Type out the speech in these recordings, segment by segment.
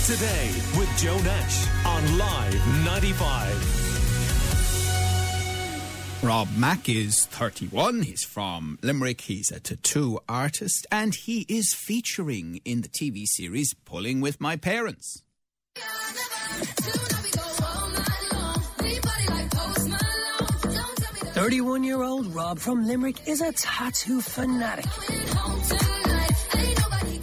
Limerick Today with Joe Nash on Live 95. Rob Mack is 31. He's from Limerick. He's a tattoo artist and he is featuring in the TV series Pulling with My Parents. 31 year old Rob from Limerick is a tattoo fanatic.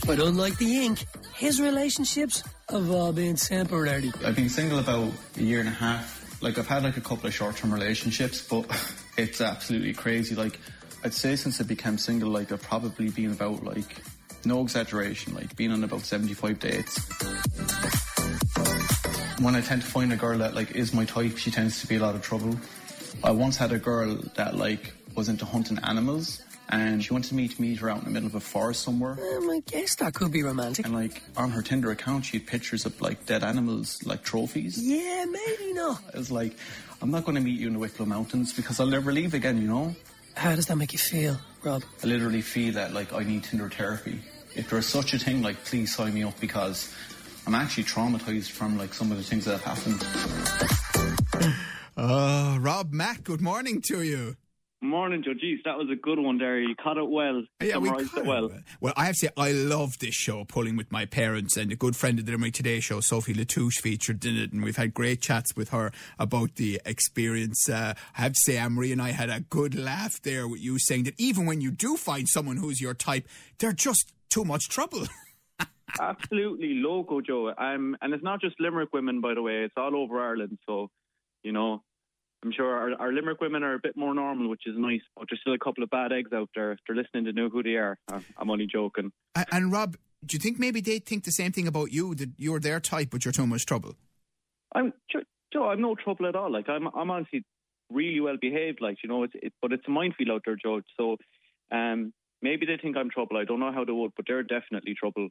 But unlike the ink, his relationships have all been temporary. I've been single about a year and a half. Like, I've had like a couple of short term relationships, but it's absolutely crazy. Like, I'd say since I became single, like, I've probably been about, like, no exaggeration, like, being on about 75 dates. When I tend to find a girl that, like, is my type, she tends to be a lot of trouble. I once had a girl that like was into hunting animals and she wanted me to meet her out in the middle of a forest somewhere. Um, I guess that could be romantic. And like on her Tinder account, she had pictures of like dead animals, like trophies. Yeah, maybe not. I was like, I'm not going to meet you in the Wicklow Mountains because I'll never leave again, you know? How does that make you feel, Rob? I literally feel that like I need Tinder therapy. If there's such a thing, like please sign me up because I'm actually traumatized from like some of the things that have happened. Uh, Rob Mack, good morning to you. Morning, Joe. That was a good one there. You caught it well. Yeah, we caught it well. Well, I have to say, I love this show, Pulling with My Parents, and a good friend of the Limerick Today show, Sophie Latouche, featured in it, and we've had great chats with her about the experience. Uh, I have to say, Anne-Marie and I had a good laugh there with you saying that even when you do find someone who's your type, they're just too much trouble. Absolutely loco, Joe. Um, and it's not just Limerick women, by the way. It's all over Ireland. So, you know, I'm sure our, our Limerick women are a bit more normal, which is nice. But there's still a couple of bad eggs out there. If they're listening to know who they are, I'm- I'm only joking. and, and Rob, do you think maybe they think the same thing about you, that you're their type, but you're too much trouble? I'm Joe. I'm no trouble at all. Like I'm, I'm honestly really well behaved. Like you know, it's it, but it's a minefield out there, Joe. So, um, maybe they think I'm trouble. I don't know how they would, but they're definitely trouble.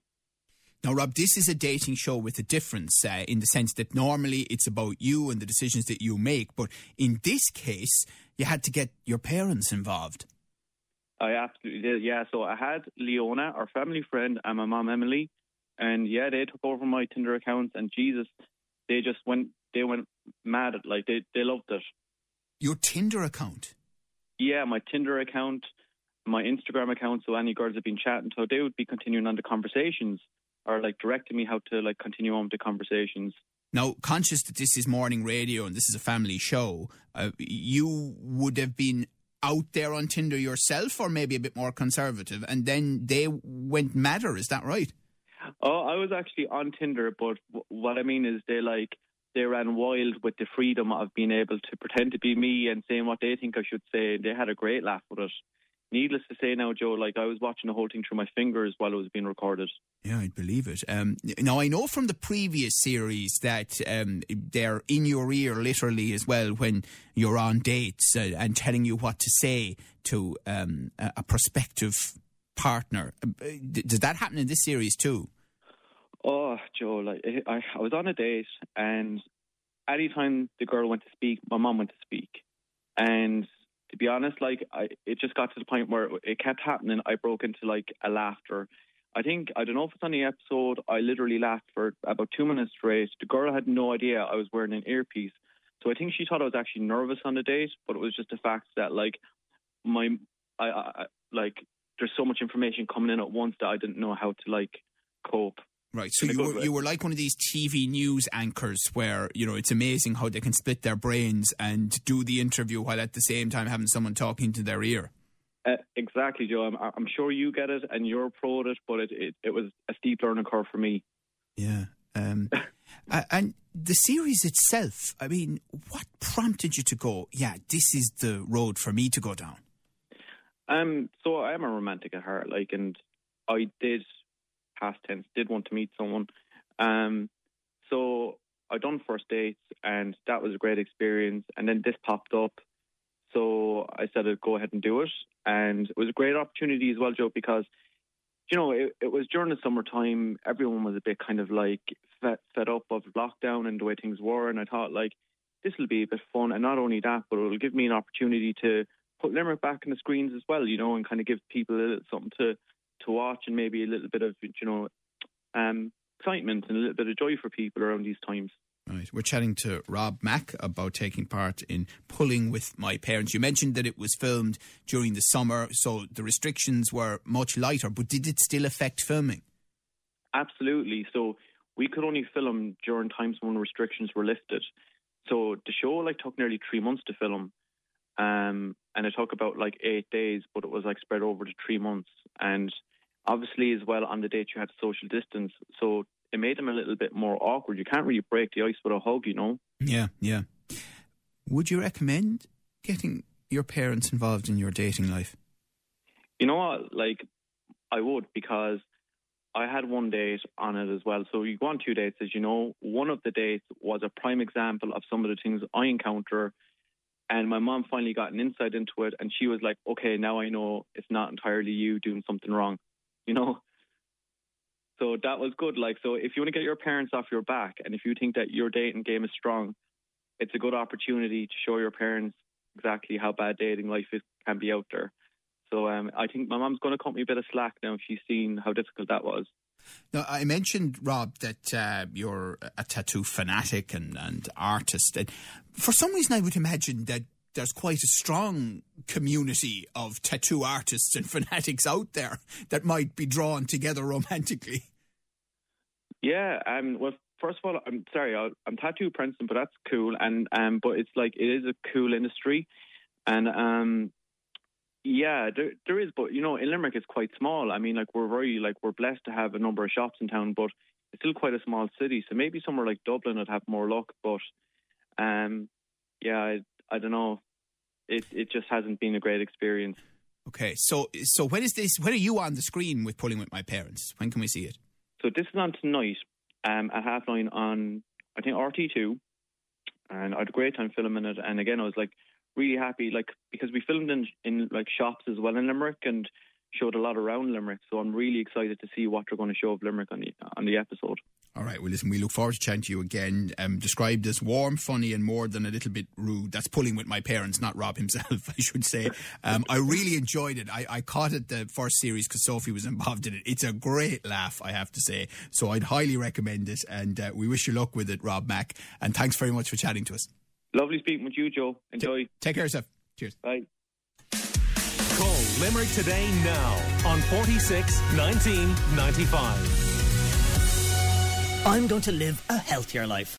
Now, Rob, this is a dating show with a difference uh, in the sense that normally it's about you and the decisions that you make, but in this case, you had to get your parents involved. I absolutely did. Yeah. So I had Leona, our family friend, and my mom Emily, and yeah, they took over my Tinder accounts. And Jesus, they just went. They went mad at like they they loved it. Your Tinder account. Yeah, my Tinder account, my Instagram account. So any girls have been chatting, so they would be continuing on the conversations or like directing me how to like continue on with the conversations. Now, conscious that this is morning radio and this is a family show, uh, you would have been out there on Tinder yourself, or maybe a bit more conservative, and then they went madder. Is that right? Oh, I was actually on Tinder, but w- what I mean is they like they ran wild with the freedom of being able to pretend to be me and saying what they think I should say. They had a great laugh with it. Needless to say, now Joe, like I was watching the whole thing through my fingers while it was being recorded. Yeah, I'd believe it. Um, now, I know from the previous series that um, they're in your ear literally as well when you're on dates uh, and telling you what to say to um, a, a prospective partner. Uh, d- Does that happen in this series too? Oh, Joe, like I, I was on a date, and anytime the girl went to speak, my mom went to speak, and to be honest, like I, it just got to the point where it kept happening. I broke into like a laughter. I think I don't know if it's on the episode. I literally laughed for about two minutes straight. The girl had no idea I was wearing an earpiece, so I think she thought I was actually nervous on the date, but it was just the fact that like my I, I like there's so much information coming in at once that I didn't know how to like cope. Right. So you were, you were like one of these TV news anchors where, you know, it's amazing how they can split their brains and do the interview while at the same time having someone talking to their ear. Uh, exactly, Joe. I'm, I'm sure you get it and you're pro at it, but it, it, it was a steep learning curve for me. Yeah. Um, a- and the series itself, I mean, what prompted you to go, yeah, this is the road for me to go down? Um, so I am a romantic at heart, like, and I did past tense did want to meet someone. Um, so I done first dates, and that was a great experience. And then this popped up, so I said I'd go ahead and do it, and it was a great opportunity as well, Joe, because you know it, it was during the summertime. Everyone was a bit kind of like fed, fed up of lockdown and the way things were, and I thought like this will be a bit fun, and not only that, but it'll give me an opportunity to put Limerick back in the screens as well, you know, and kind of give people a little something to to watch and maybe a little bit of you know um excitement and a little bit of joy for people around these times. Right. We're chatting to Rob Mack about taking part in Pulling with My Parents. You mentioned that it was filmed during the summer, so the restrictions were much lighter, but did it still affect filming? Absolutely. So we could only film during times when restrictions were lifted. So the show like took nearly three months to film. Um, and it took about like eight days, but it was like spread over to three months. And obviously, as well, on the date you had social distance, so it made them a little bit more awkward. You can't really break the ice with a hug, you know. Yeah, yeah. Would you recommend getting your parents involved in your dating life? You know what? Like, I would because I had one date on it as well. So you go on two dates, as you know. One of the dates was a prime example of some of the things I encounter. And my mom finally got an insight into it, and she was like, "Okay, now I know it's not entirely you doing something wrong," you know. So that was good. Like, so if you want to get your parents off your back, and if you think that your dating game is strong, it's a good opportunity to show your parents exactly how bad dating life is, can be out there. So um, I think my mom's going to cut me a bit of slack now if she's seen how difficult that was. Now, I mentioned, Rob, that uh, you're a tattoo fanatic and, and artist. And for some reason, I would imagine that there's quite a strong community of tattoo artists and fanatics out there that might be drawn together romantically. Yeah, um, well, first of all, I'm sorry, I'm tattoo Princeton, but that's cool, and um, but it's like it is a cool industry, and um, yeah, there there is, but you know, in Limerick it's quite small. I mean, like we're very like we're blessed to have a number of shops in town, but it's still quite a small city. So maybe somewhere like Dublin would have more luck, but um, yeah, I, I don't know. It it just hasn't been a great experience. Okay, so so when is this? When are you on the screen with Pulling with My Parents? When can we see it? So this is on tonight um, at half nine on I think RT two, and I had a great time filming it. And again, I was like really happy, like because we filmed in in like shops as well in Limerick and showed a lot around Limerick. So I'm really excited to see what they're going to show of Limerick on the on the episode. All right. Well, listen, we look forward to chatting to you again. Um, described as warm, funny, and more than a little bit rude. That's pulling with my parents, not Rob himself, I should say. Um, I really enjoyed it. I, I caught it the first series because Sophie was involved in it. It's a great laugh, I have to say. So I'd highly recommend it. And uh, we wish you luck with it, Rob Mack. And thanks very much for chatting to us. Lovely speaking with you, Joe. Enjoy. T- take care of yourself. Cheers. Bye. Call Limerick today now on 46 1995. I'm going to live a healthier life.